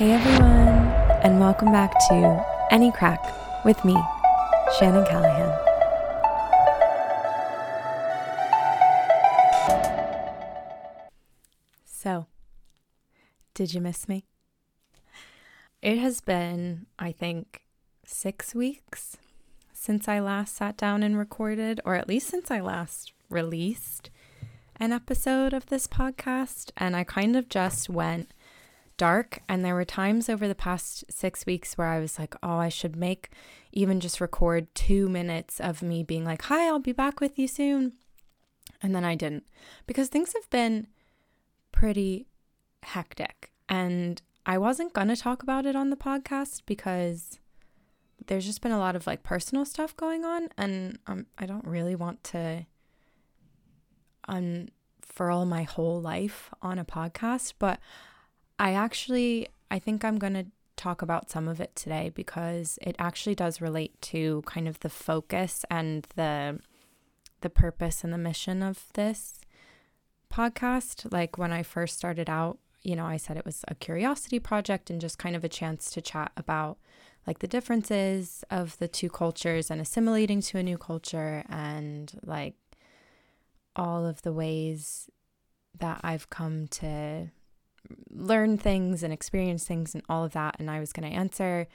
Hey everyone, and welcome back to Any Craic with me, Shannon Callahan. So, did you miss me? It has been, I think, six weeks since I last sat down and recorded, or at least since I last released an episode of this podcast. And I kind of just went dark. And there were times over the past six weeks where I was like, oh, I should make even just record two minutes of me being like, hi, I'll be back with you soon. And then I didn't because things have been pretty hectic. And I wasn't going to talk about it on the podcast because there's just been a lot of like personal stuff going on. And um, I don't really want to unfurl my whole life on a podcast. But I actually, I think I'm going to talk about some of it today because it actually does relate to kind of the focus and the the purpose and the mission of this podcast. Like when I first started out, you know, I said it was a curiosity project and just kind of a chance to chat about like the differences of the two cultures and assimilating to a new culture and like all of the ways that I've come to learn things and experience things and all of that. And I was going to answer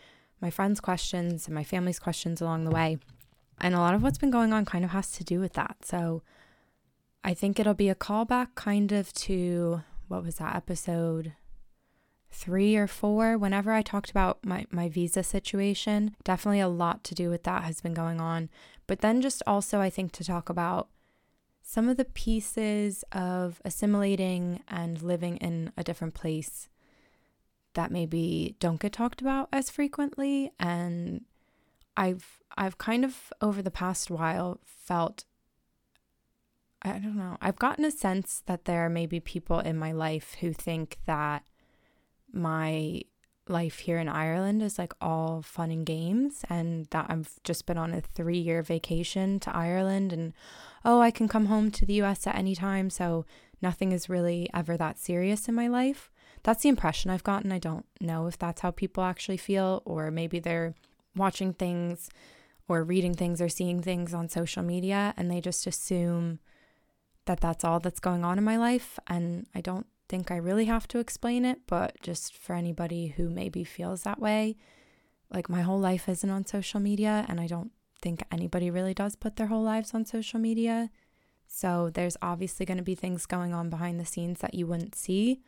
my friends' questions and my family's questions along the way. And a lot of what's been going on kind of has to do with that. So I think it'll be a callback kind of to what was that episode three or four whenever I talked about my, my visa situation. Definitely a lot to do with that has been going on. But then just also, I think, to talk about some of the pieces of assimilating and living in a different place that maybe don't get talked about as frequently and I've I've kind of over the past while felt I don't know. I've gotten a sense that there may be people in my life who think that my life here in Ireland is like all fun and games and that I've just been on a 3-year vacation to Ireland and oh, I can come home to the US at any time, so nothing is really ever that serious in my life. That's the impression I've gotten. I don't know if that's how people actually feel, or maybe they're watching things or reading things or seeing things on social media and they just assume that that's all that's going on in my life. And I don't think I really have to explain it, but just for anybody who maybe feels that way, like my whole life isn't on social media and I don't think anybody really does put their whole lives on social media. So there's obviously going to be things going on behind the scenes that you wouldn't see.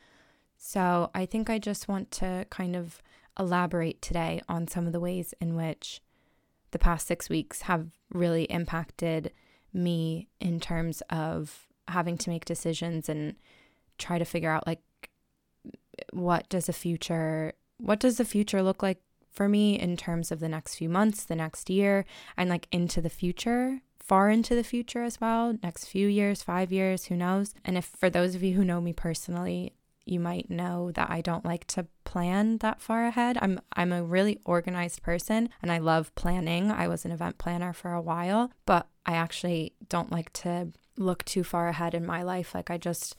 So I think I just want to kind of elaborate today on some of the ways in which the past six weeks have really impacted me in terms of having to make decisions and try to figure out like what does the future what does the future look like for me in terms of the next few months, the next year, and like into the future, far into the future as well, next few years, five years, who knows. And if for those of you who know me personally, you might know that I don't like to plan that far ahead. I'm I'm a really organized person and I love planning. I was an event planner for a while, but I actually don't like to look too far ahead in my life. Like I just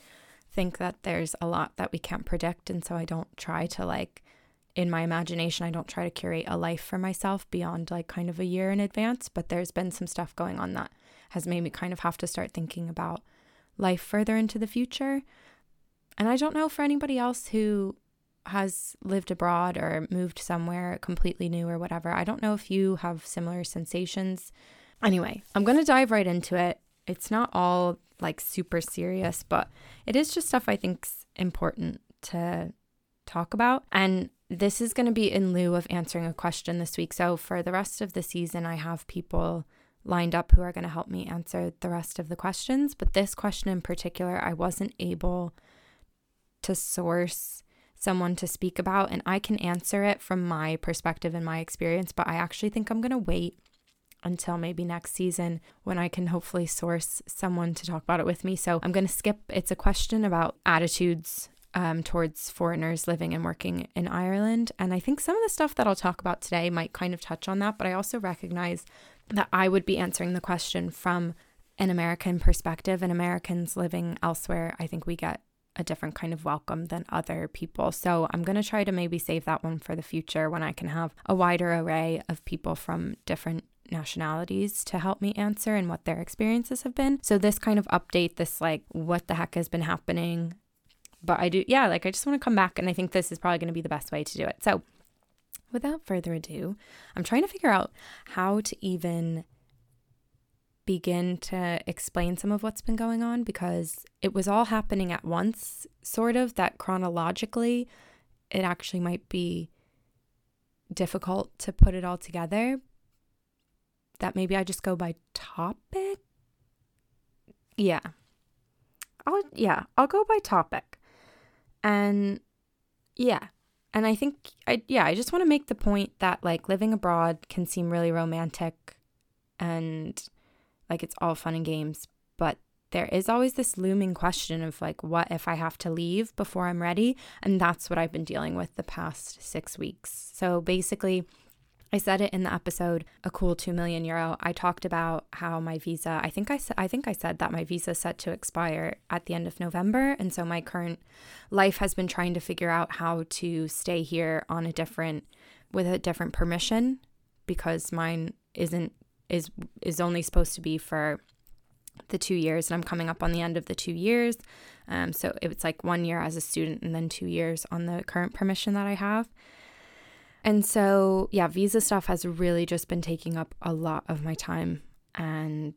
think that there's a lot that we can't predict and so I don't try to like in my imagination, I don't try to curate a life for myself beyond like kind of a year in advance, but there's been some stuff going on that has made me kind of have to start thinking about life further into the future. And I don't know for anybody else who has lived abroad or moved somewhere completely new or whatever. I don't know if you have similar sensations. Anyway, I'm going to dive right into it. It's not all like super serious, but it is just stuff I think's important to talk about. And this is going to be in lieu of answering a question this week. So, for the rest of the season, I have people lined up who are going to help me answer the rest of the questions. But this question in particular, I wasn't able to source someone to speak about, and I can answer it from my perspective and my experience. But I actually think I'm going to wait until maybe next season when I can hopefully source someone to talk about it with me. So I'm going to skip. It's a question about attitudes um, towards foreigners living and working in Ireland. And I think some of the stuff that I'll talk about today might kind of touch on that, but I also recognize that I would be answering the question from an American perspective and Americans living elsewhere. I think we get a different kind of welcome than other people. So I'm going to try to maybe save that one for the future when I can have a wider array of people from different nationalities to help me answer and what their experiences have been. So this kind of update, this like what the heck has been happening. But I do, yeah, like I just want to come back and I think this is probably going to be the best way to do it. So without further ado, I'm trying to figure out how to even begin to explain some of what's been going on because it was all happening at once, sort of, that chronologically it actually might be difficult to put it all together. That maybe I just go by topic. Yeah. I'll yeah, I'll go by topic. And yeah. And I think I yeah, I just want to make the point that like living abroad can seem really romantic and like it's all fun and games, but there is always this looming question of like, what if I have to leave before I'm ready? And that's what I've been dealing with the past six weeks. So basically, I said it in the episode a cool 2 million euro. I talked about how my visa, I think I said I think I said that my visa is set to expire at the end of November. And so my current life has been trying to figure out how to stay here on a different with a different permission because mine isn't is is only supposed to be for the two years and i'm coming up on the end of the two years. Um, so it's like one year as a student and then two years on the current permission that i have and so yeah visa stuff has really just been taking up a lot of my time and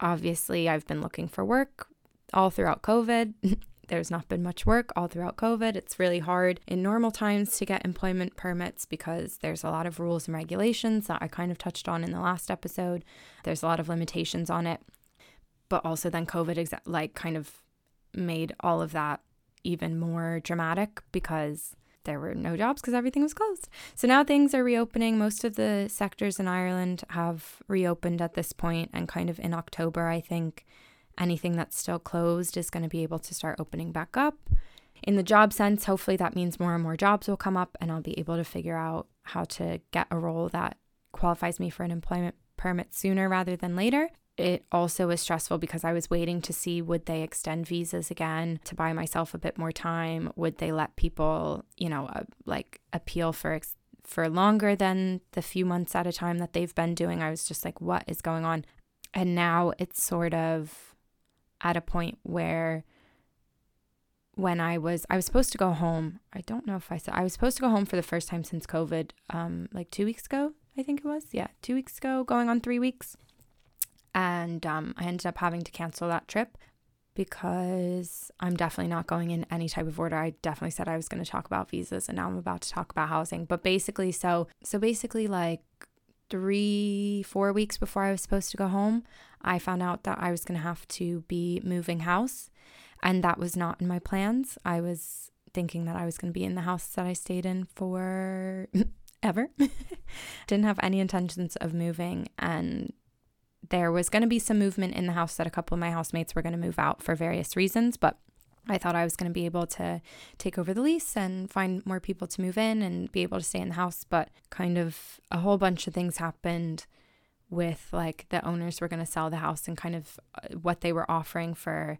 obviously i've been looking for work all throughout covid there's not been much work all throughout COVID. It's really hard in normal times to get employment permits because there's a lot of rules and regulations that I kind of touched on in the last episode. There's a lot of limitations on it. But also, then COVID, exa- like, kind of made all of that even more dramatic because there were no jobs because everything was closed. So now things are reopening. Most of the sectors in Ireland have reopened at this point, and kind of in October, I think Anything that's still closed is going to be able to start opening back up. In the job sense, hopefully that means more and more jobs will come up and I'll be able to figure out how to get a role that qualifies me for an employment permit sooner rather than later. It also was stressful because I was waiting to see would they extend visas again to buy myself a bit more time? Would they let people, you know, uh, like appeal for ex- for longer than the few months at a time that they've been doing? I was just like, what is going on? And now it's sort of at a point where when I was I was supposed to go home. I don't know if I said I was supposed to go home for the first time since COVID, um, like two weeks ago, I think it was. Yeah, two weeks ago, going on three weeks. And um, I ended up having to cancel that trip because I'm definitely not going in any type of order. I definitely said I was going to talk about visas and now I'm about to talk about housing. But basically, so so basically like three, four weeks before I was supposed to go home, I found out that I was going to have to be moving house. And that was not in my plans. I was thinking that I was going to be in the house that I stayed in for ever. Didn't have any intentions of moving. And there was going to be some movement in the house that a couple of my housemates were going to move out for various reasons. But I thought I was going to be able to take over the lease and find more people to move in and be able to stay in the house. But kind of a whole bunch of things happened with like the owners were going to sell the house and kind of uh, what they were offering for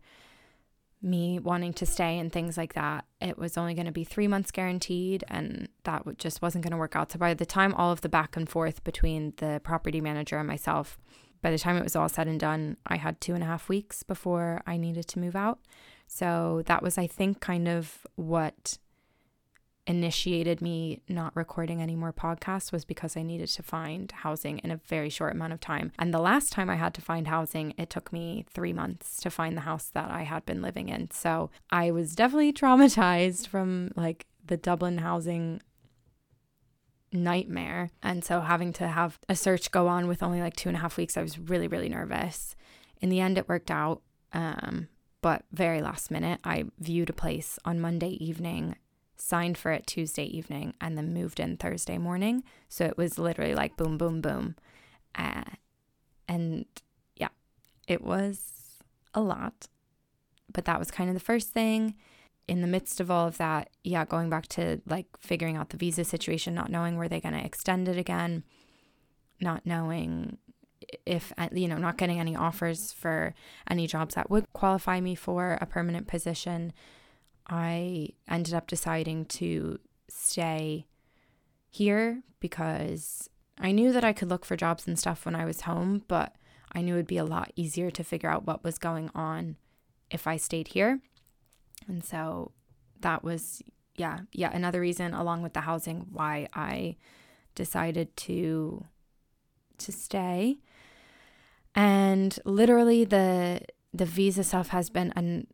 me wanting to stay and things like that. It was only going to be three months guaranteed, and that just wasn't going to work out. So by the time all of the back and forth between the property manager and myself, by the time it was all said and done, I had two and a half weeks before I needed to move out. So that was, I think, kind of what initiated me not recording any more podcasts was because I needed to find housing in a very short amount of time. And the last time I had to find housing, it took me three months to find the house that I had been living in. So I was definitely traumatized from like the Dublin housing nightmare. And so having to have a search go on with only like two and a half weeks, I was really, really nervous. In the end, it worked out. Um, but very last minute, I viewed a place on Monday evening, signed for it Tuesday evening, and then moved in Thursday morning. So it was literally like boom, boom, boom. Uh, and yeah, it was a lot. But that was kind of the first thing. In the midst of all of that, yeah, going back to like figuring out the visa situation, not knowing were they're going to extend it again, not knowing if uh, you know not getting any offers for any jobs that would qualify me for a permanent position i ended up deciding to stay here because i knew that i could look for jobs and stuff when i was home but i knew it'd be a lot easier to figure out what was going on if i stayed here and so that was yeah yeah another reason along with the housing why i decided to to stay. And literally the the visa stuff has been an,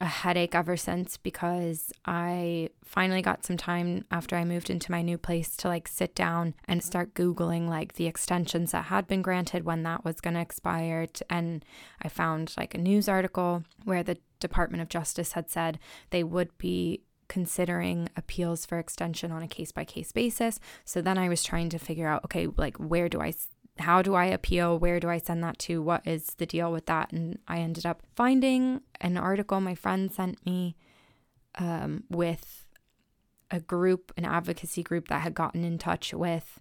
a headache ever since because I finally got some time after I moved into my new place to like sit down and start googling like the extensions that had been granted when that was going to expire and I found like a news article where the Department of Justice had said they would be considering appeals for extension on a case by case basis. So then I was trying to figure out okay, like where do I how do I appeal? Where do I send that to? What is the deal with that? And I ended up finding an article my friend sent me um, with a group, an advocacy group that had gotten in touch with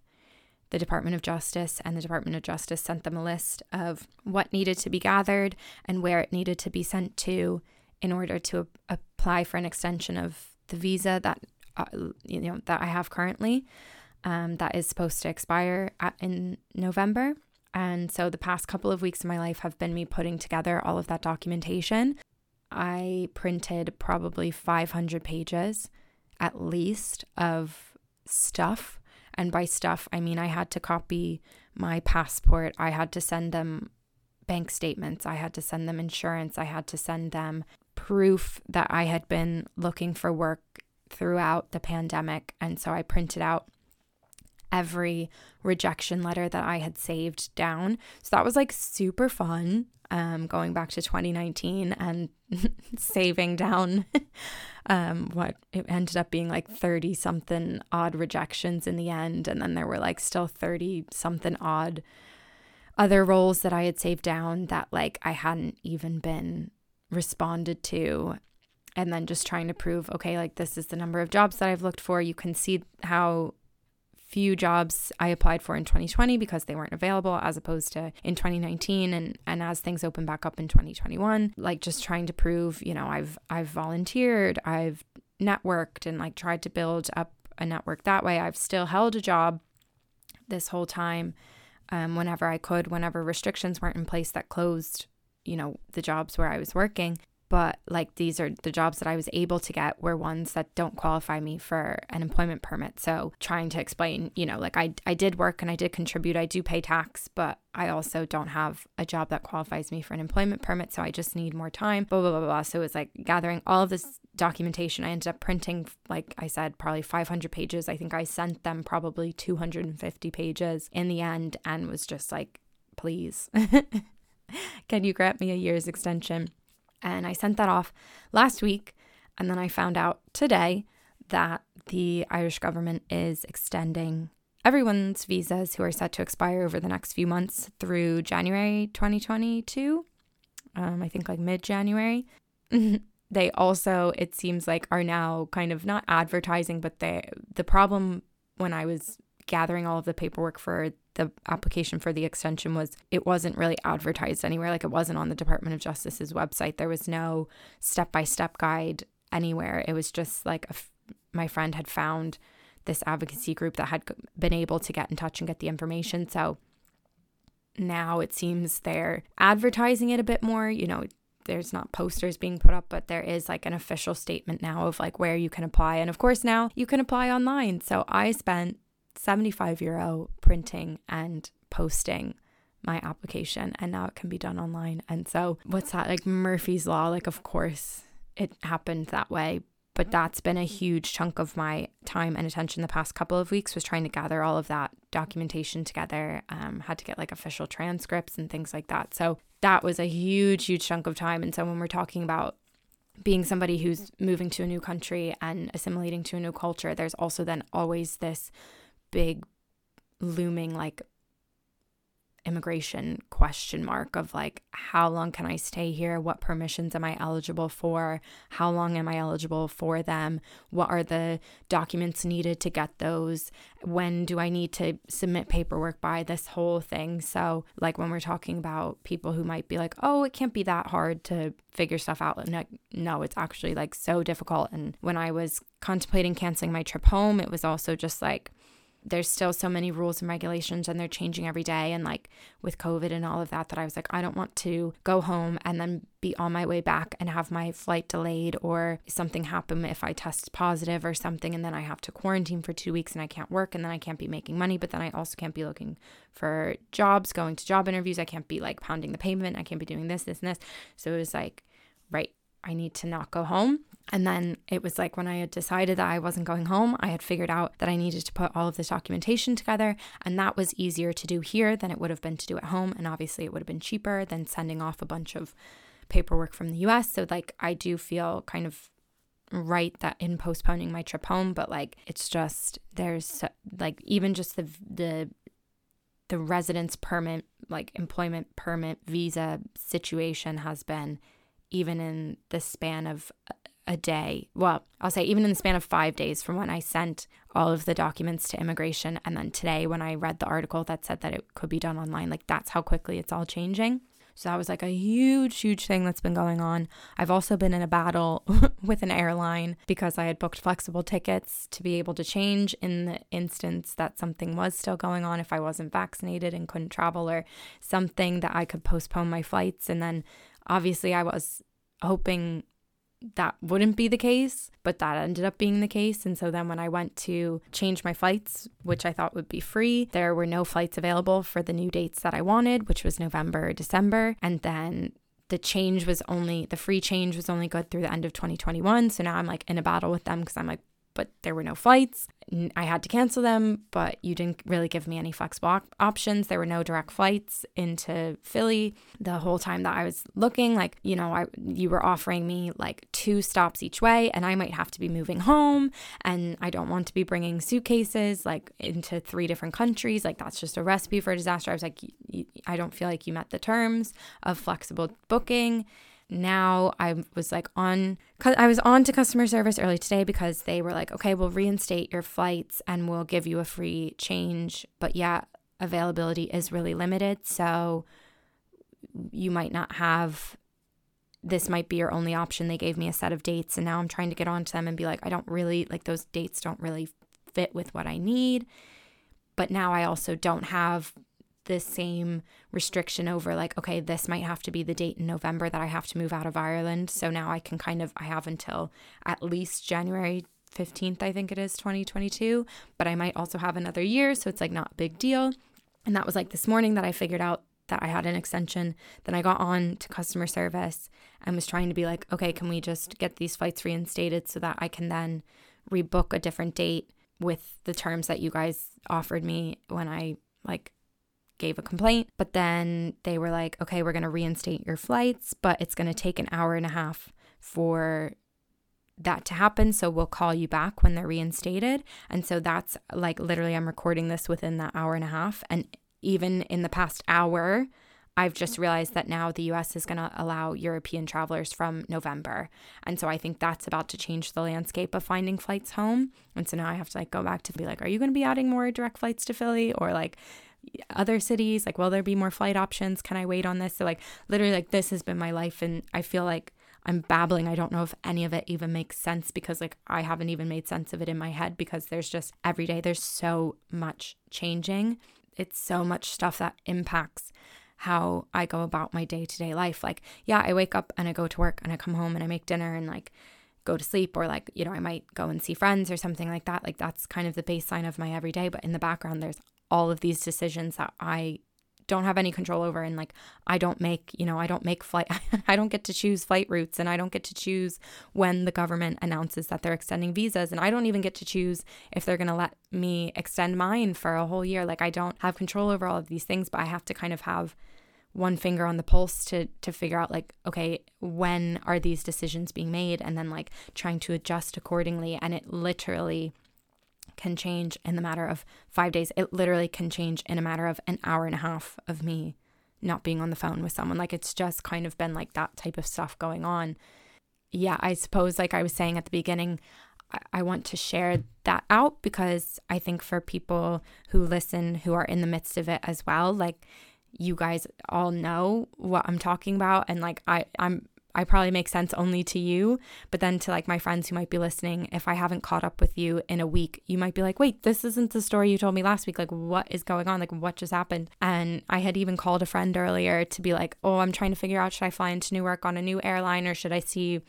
the Department of Justice, and the Department of Justice sent them a list of what needed to be gathered and where it needed to be sent to in order to apply for an extension of the visa that uh, you know that I have currently um, that is supposed to expire at, in November. And so the past couple of weeks of my life have been me putting together all of that documentation. I printed probably 500 pages at least of stuff. And by stuff, I mean I had to copy my passport, I had to send them bank statements, I had to send them insurance, I had to send them proof that I had been looking for work throughout the pandemic. And so I printed out every rejection letter that I had saved down. So that was like super fun. Um, going back to 2019 and saving down um, what it ended up being like 30 something odd rejections in the end. And then there were like still 30 something odd other roles that I had saved down that like I hadn't even been responded to. And then just trying to prove, okay, like this is the number of jobs that I've looked for. You can see how few jobs I applied for in 2020 because they weren't available as opposed to in 2019 and and as things open back up in 2021 like just trying to prove you know I've I've volunteered I've networked and like tried to build up a network that way. I've still held a job this whole time um, whenever I could whenever restrictions weren't in place that closed you know the jobs where I was working but like these are the jobs that I was able to get were ones that don't qualify me for an employment permit. So trying to explain, you know, like I I did work and I did contribute, I do pay tax, but I also don't have a job that qualifies me for an employment permit, so I just need more time. Blah blah blah blah. So it was like gathering all of this documentation. I ended up printing, like I said, probably 500 pages. I think I sent them probably 250 pages in the end, and was just like, please. Can you grant me a year's extension? And I sent that off last week. And then I found out today that the Irish government is extending everyone's visas who are set to expire over the next few months through January 2022. Um, I think like mid January. they also, it seems like, are now kind of not advertising, but they the problem when I was gathering all of the paperwork for the application for the extension was it wasn't really advertised anywhere. Like it wasn't on the Department of Justice's website. There was no step by step guide anywhere. It was just like my friend had found this advocacy group that had been able to get in touch and get the information. So now it seems they're advertising it a bit more. You know, there's not posters being put up, but there is like an official statement now of like where you can apply. And of course, now you can apply online. So I spent 75 euro printing and posting my application and now it can be done online. And so what's that like Murphy's law? Like of course it happened that way, but that's been a huge chunk of my time and attention the past couple of weeks was trying to gather all of that documentation together um, had to get like official transcripts and things like that. So that was a huge huge chunk of time. And so when we're talking about being somebody who's moving to a new country and assimilating to a new culture there's also then always this big looming like immigration question mark of like how long can I stay here? What permissions am I eligible for? How long am I eligible for them? What are the documents needed to get those? When do I need to submit paperwork by? This whole thing. So, like when we're talking about people who might be like, "Oh, it can't be that hard to figure stuff out." No, no, it's actually like so difficult. And when I was contemplating canceling my trip home, it was also just like there's still so many rules and regulations and they're changing every day. And like with covid and all of that that i was like i don't want to go home and then be on my way back and have my flight delayed or something happen if i test positive or something. And then i have to quarantine for two weeks and i can't work and then i can't be making money. But then i also can't be looking for jobs going to job interviews. I can't be like pounding the pavement. I can't be doing this this and this. So it was like right I need to not go home. And then it was like when I had decided that I wasn't going home, I had figured out that I needed to put all of this documentation together. And that was easier to do here than it would have been to do at home. And obviously, it would have been cheaper than sending off a bunch of paperwork from the US. So, like, I do feel kind of right that in postponing my trip home, but like, it's just there's like even just the, the, the residence permit, like employment permit visa situation has been even in the span of a day. Well, I'll say even in the span of five days from when I sent all of the documents to immigration. And then today, when I read the article that said that it could be done online, like that's how quickly it's all changing. So that was like a huge, huge thing that's been going on. I've also been in a battle with an airline because I had booked flexible tickets to be able to change in the instance that something was still going on if I wasn't vaccinated and couldn't travel or something that I could postpone my flights. And then Obviously, I was hoping that wouldn't be the case, but that ended up being the case. And so then when I went to change my flights, which I thought would be free, there were no flights available for the new dates that I wanted, which was November, December. And then the change was only, the free change was only good through the end of 2021. So now I'm like in a battle with them because I'm like, but there were no flights. I had to cancel them, but you didn't really give me any flexible op- options. There were no direct flights into Philly the whole time that I was looking. Like, you know, I you were offering me like two stops each way, and I might have to be moving home, and I don't want to be bringing suitcases like into three different countries. Like, that's just a recipe for disaster. I was like, I don't feel like you met the terms of flexible booking now I was like on I was on to customer service early today because they were like, "Okay, we'll reinstate your flights and we'll give you a free change." But yeah, availability is really limited, so you might not have this might be your only option. They gave me a set of dates and now I'm trying to get onto them and be like, "I don't really like those dates don't really fit with what I need." But now I also don't have the same restriction over like okay this might have to be the date in November that I have to move out of Ireland. So now I can kind of I have until at least January 15th I think it is 2022 but I might also have another year so it's like not a big deal. And that was like this morning that I figured out that I had an extension. Then I got on to customer service and was trying to be like okay can we just get these flights reinstated so that I can then rebook a different date with the terms that you guys offered me when I like gave a complaint, but then they were like, okay, we're going to reinstate your flights, but it's going to take an hour and a half for that to happen. So we'll call you back when they're reinstated. And so that's like literally, I'm recording this within that hour and a half. And even in the past hour, I've just realized that now the US is going to allow European travelers from November. And so I think that's about to change the landscape of finding flights home. And so now I have to like go back to be like, are you going to be adding more direct flights to Philly? Or like, other cities? Like, will there be more flight options? Can I wait on this? So, like, literally, like, this has been my life. And I feel like I'm babbling. I don't know if any of it even makes sense because, like, I haven't even made sense of it in my head because there's just every day, there's so much changing. It's so much stuff that impacts how I go about my day to day life. Like, yeah, I wake up and I go to work and I come home and I make dinner and, like, go to sleep or like you know I might go and see friends or something like that like that's kind of the baseline of my everyday but in the background there's all of these decisions that I don't have any control over and like I don't make, you know, I don't make flight I don't get to choose flight routes and I don't get to choose when the government announces that they're extending visas and I don't even get to choose if they're going to let me extend mine for a whole year. Like I don't have control over all of these things, but I have to kind of have one finger on the pulse to to figure out like okay, when are these decisions being made and then like trying to adjust accordingly and it literally can change in the matter of five days. It literally can change in a matter of an hour and a half of me not being on the phone with someone. Like it's just kind of been like that type of stuff going on. Yeah, I suppose, like I was saying at the beginning, I, want to share that out because I think for people who listen who are in the midst of it as well, like you guys all know what I'm talking about and like I I'm I probably make sense only to you, but then to like my friends who might be listening, if I haven't caught up with you in a week, you might be like, wait, this isn't the story you told me last week. Like, what is going on? Like, what just happened? And I had even called a friend earlier to be like, oh, I'm trying to figure out should I fly into Newark on a new airline or should I see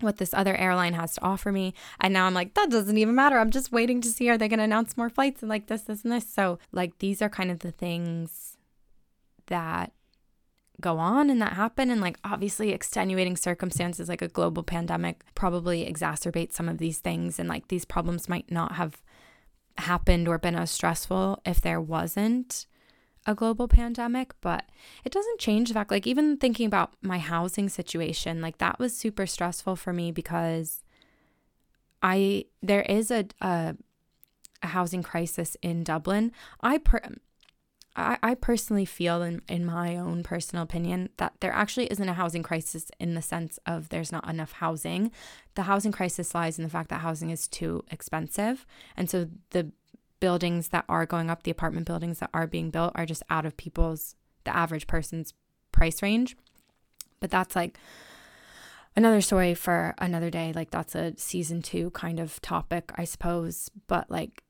what this other airline has to offer me. And now I'm like, that doesn't even matter. I'm just waiting to see are they going to announce more flights and like this, this, and this. So, like, these are kind of the things that go on and that happen. And like obviously extenuating circumstances like a global pandemic probably exacerbate some of these things. And like these problems might not have happened or been as stressful if there wasn't a global pandemic. But it doesn't change the fact like even thinking about my housing situation like that was super stressful for me because i there is a a, a housing crisis in dublin. I per, I, I personally feel, in, in my own personal opinion, that there actually isn't a housing crisis in the sense of there's not enough housing. The housing crisis lies in the fact that housing is too expensive. And so the buildings that are going up, the apartment buildings that are being built, are just out of people's, the average person's price range. But that's like another story for another day. Like, that's a season two kind of topic, I suppose. But like,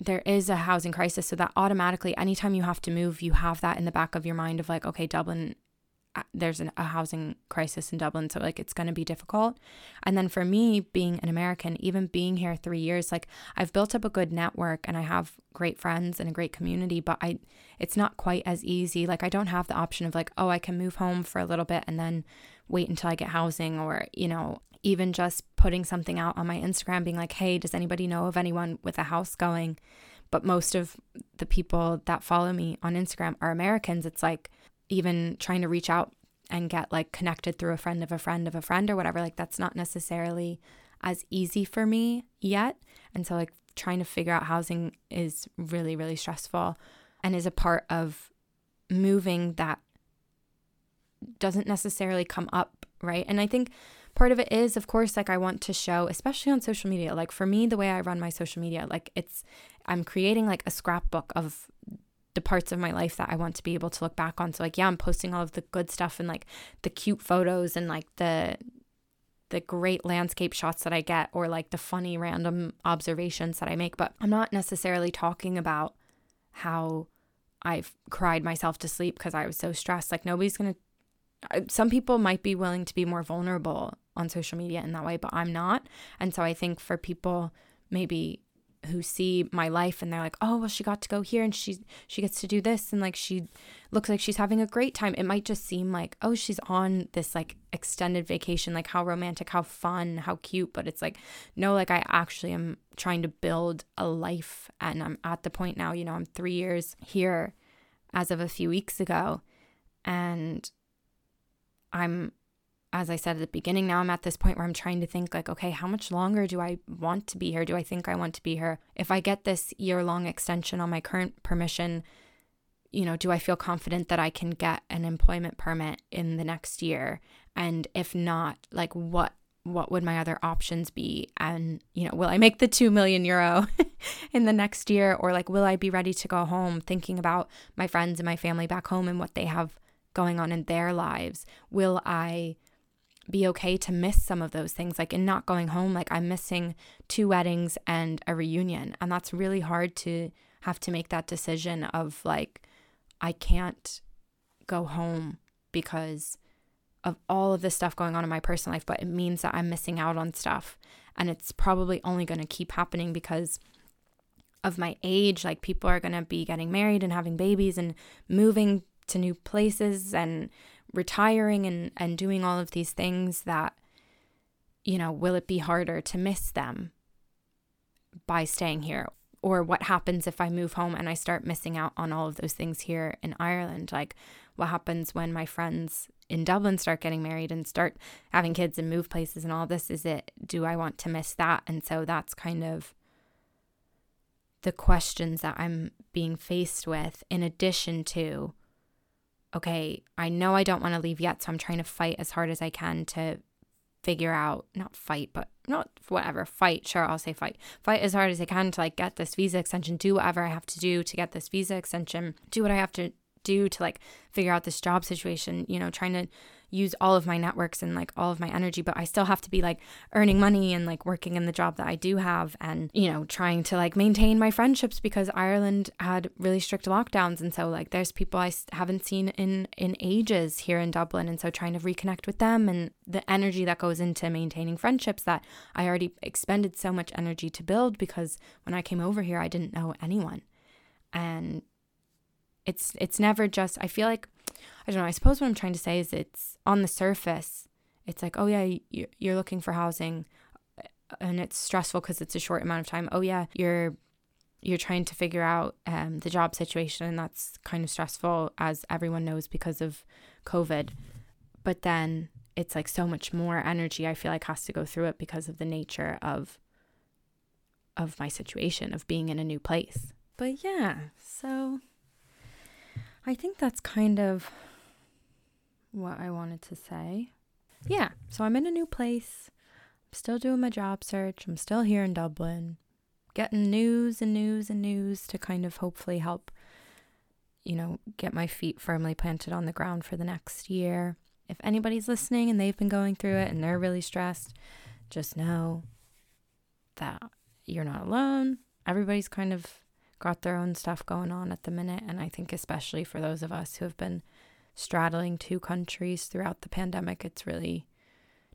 there is a housing crisis so that automatically anytime you have to move you have that in the back of your mind of like okay dublin uh, there's an, a housing crisis in dublin so like it's going to be difficult. And then for me being an american even being here three years like i've built up a good network and i have great friends and a great community but i it's not quite as easy. Like i don't have the option of like oh i can move home for a little bit and then wait until i get housing or you know even just putting something out on my Instagram being like, hey, does anybody know of anyone with a house going? But most of the people that follow me on Instagram are Americans. It's like even trying to reach out and get like connected through a friend of a friend of a friend or whatever, like that's not necessarily as easy for me yet. And so, like, trying to figure out housing is really, really stressful and is a part of moving that doesn't necessarily come up, right? And I think part of it is of course like i want to show especially on social media like for me the way i run my social media like it's i'm creating like a scrapbook of the parts of my life that i want to be able to look back on so like yeah i'm posting all of the good stuff and like the cute photos and like the the great landscape shots that i get or like the funny random observations that i make but i'm not necessarily talking about how I've cried myself to sleep because I was so stressed. Like nobody's going to some people might be willing to be more vulnerable on social media in that way, but I'm not. And so I think for people maybe who see my life and they're like, "Oh, well she got to go here and she she gets to do this and like she looks like she's having a great time." It might just seem like, "Oh, she's on this like extended vacation, like how romantic, how fun, how cute." But it's like, "No, like I actually am trying to build a life and I'm at the point now, you know, I'm 3 years here as of a few weeks ago and I'm as I said at the beginning, now I'm at this point where I'm trying to think like, okay, how much longer do I want to be here? Do I think I want to be here? If I get this year long extension on my current permission, you know, do I feel confident that I can get an employment permit in the next year? And if not, like what what would my other options be? And, you know, will I make the 2 million euro in the next year or like will I be ready to go home thinking about my friends and my family back home and what they have going on in their lives? Will I be okay to miss some of those things? Like in not going home, like I'm missing two weddings and a reunion. And that's really hard to have to make that decision of like, I can't go home because of all of this stuff going on in my personal life, but it means that I'm missing out on stuff. And it's probably only going to keep happening because of my age. Like, people are going to be getting married and having babies and moving to new places and retiring and, and doing all of these things that, you know, will it be harder to miss them by staying here? Or what happens if I move home and I start missing out on all of those things here in Ireland? Like, what happens when my friends in Dublin start getting married and start having kids and move places and all this? Is it, do I want to miss that? And so that's kind of the questions that I'm being faced with, in addition to, okay, I know I don't want to leave yet, so I'm trying to fight as hard as I can to figure out, not fight, but not whatever, fight, sure, I'll say fight, fight as hard as I can to like get this visa extension, do whatever I have to do to get this visa extension, do what I have to do to like figure out this job situation, you know, trying to use all of my networks and like all of my energy, but I still have to be like earning money and like working in the job that I do have and, you know, trying to like maintain my friendships because Ireland had really strict lockdowns. And so like there's people I haven't seen in, in ages here in Dublin. And so trying to reconnect with them and the energy that goes into maintaining friendships that I already expended so much energy to build because when I came over here, I didn't know anyone. And it's it's never just I feel like I don't know. I suppose what I'm trying to say is it's on the surface. It's like, oh yeah, you're looking for housing, uh, and it's stressful because it's a short amount of time. Oh yeah, you're you're trying to figure out um, the job situation, and that's kind of stressful, as everyone knows because of COVID. But then it's like so much more energy. I feel like has to go through it because of the nature of of my situation of being in a new place. But yeah, so I think that's kind of what I wanted to say. Yeah, so I'm in a new place. I'm still doing my job search. I'm still here in Dublin, getting news and news and news to kind of hopefully help, you know, get my feet firmly planted on the ground for the next year. If anybody's listening and they've been going through it and they're really stressed, just know that you're not alone. Everybody's kind of got their own stuff going on at the minute. And I think, especially for those of us who have been straddling two countries throughout the pandemic, it's really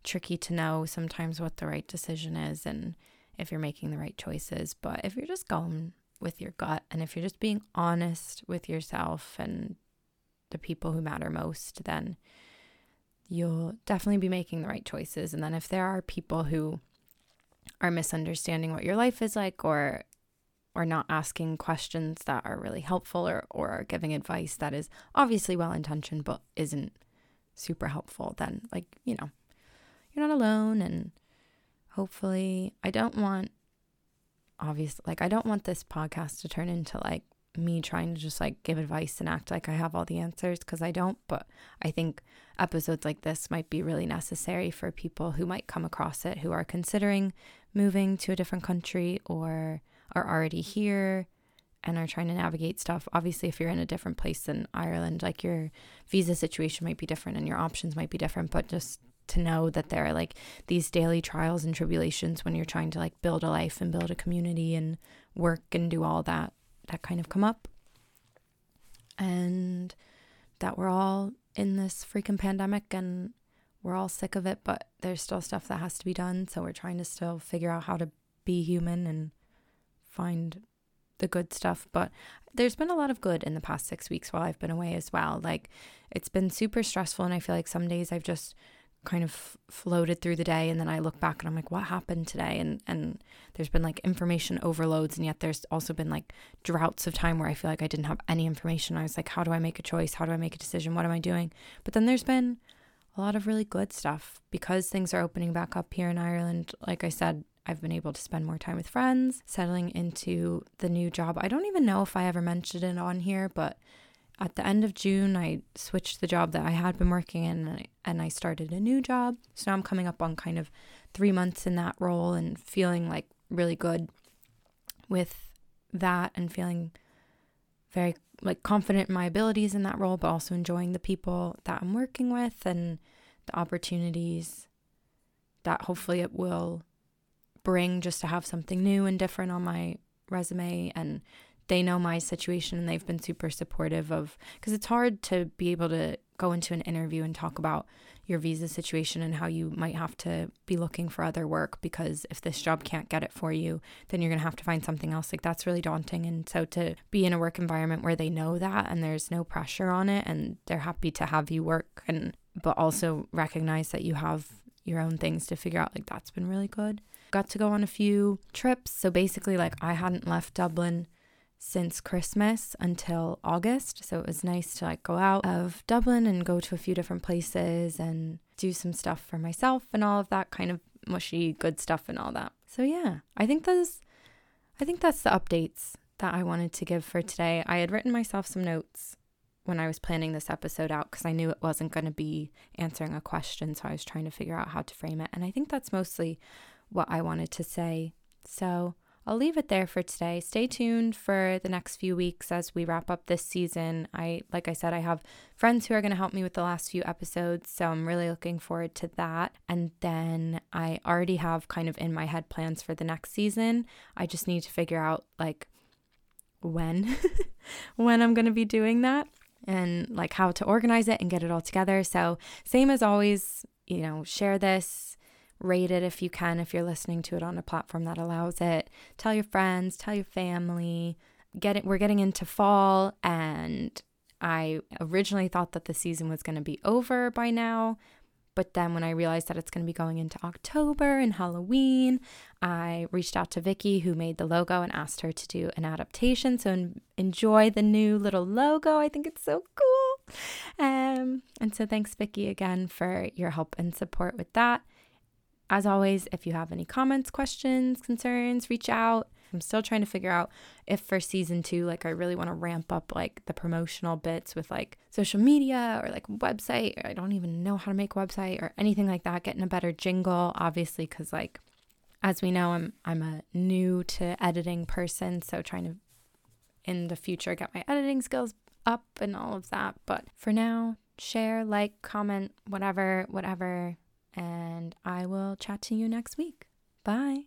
tricky to know sometimes what the right decision is and if you're making the right choices. But if you're just going with your gut and if you're just being honest with yourself and the people who matter most, then you'll definitely be making the right choices. And then if there are people who are misunderstanding what your life is like or or not asking questions that are really helpful or, or giving advice that is obviously well intentioned but isn't super helpful, then, like, you know, you're not alone. And hopefully, I don't want, obviously, like, I don't want this podcast to turn into like me trying to just like give advice and act like I have all the answers because I don't. But I think episodes like this might be really necessary for people who might come across it who are considering moving to a different country or are already here and are trying to navigate stuff. Obviously, if you're in a different place than Ireland, like your visa situation might be different and your options might be different, but just to know that there are like these daily trials and tribulations when you're trying to like build a life and build a community and work and do all that that kind of come up. And that we're all in this freaking pandemic and we're all sick of it, but there's still stuff that has to be done. So we're trying to still figure out how to be human and find the good stuff. But there's been a lot of good in the past six weeks while I've been away as well. Like it's been super stressful, and I feel like some days I've just kind of floated through the day and then I look back and I'm like what happened today and and there's been like information overloads and yet there's also been like droughts of time where I feel like I didn't have any information. I was like how do I make a choice? How do I make a decision? What am I doing? But then there's been a lot of really good stuff because things are opening back up here in Ireland. Like I said, I've been able to spend more time with friends, settling into the new job. I don't even know if I ever mentioned it on here, but at the end of June, I switched the job that I had been working in and I, and I started a new job. So now I'm coming up on kind of three months in that role and feeling like really good with that and feeling very like confident in my abilities in that role, but also enjoying the people that I'm working with and the opportunities that hopefully it will bring just to have something new and different on my resume and they know my situation and they've been super supportive of because it's hard to be able to go into an interview and talk about your visa situation and how you might have to be looking for other work because if this job can't get it for you then you're going to have to find something else. Like that's really daunting. And so to be in a work environment where they know that and there's no pressure on it and they're happy to have you work and but also recognize that you have your own things to figure out like that's been really good got to go on a few trips. So basically, like, I hadn't left Dublin since Christmas until August. So it was nice to like go out of Dublin and go to a few different places and do some stuff for myself and all of that kind of mushy good stuff and all that. So yeah, I think those I think that's the updates that I wanted to give for today. I had written myself some notes when I was planning this episode out because I knew it wasn't going to be answering a question. So I was trying to figure out how to frame it. And I think that's mostly what I wanted to say. So I'll leave it there for today. Stay tuned for the next few weeks as we wrap up this season. I like I said I have friends who are going to help me with the last few episodes, so I'm really looking forward to that. And then I already have kind of in my head plans for the next season. I just need to figure out like when when I'm going to be doing that and like how to organize it and get it all together. So, same as always, you know, share this, rate it if you can, if you're listening to it on a platform that allows it. Tell your friends, tell your family. Get it. We're getting into fall, and I originally thought that the season was going to be over by now, but then when I realized that it's going to be going into October and Halloween, I reached out to Vicky, who made the logo, and asked her to do an adaptation. So enjoy the new little logo. I think it's so cool. Um, and so thanks, Vicky, again for your help and support with that. As always, if you have any comments, questions, concerns, reach out. I'm still trying to figure out if for season two, like I really want to ramp up like the promotional bits with like social media or like website. Or I don't even know how to make a website or anything like that. Getting a better jingle, obviously, because like as we know, I'm I'm a new to editing person, so trying to in the future get my editing skills up and all of that. But for now, share, like, comment, whatever, whatever, and I will chat to you next week. Bye.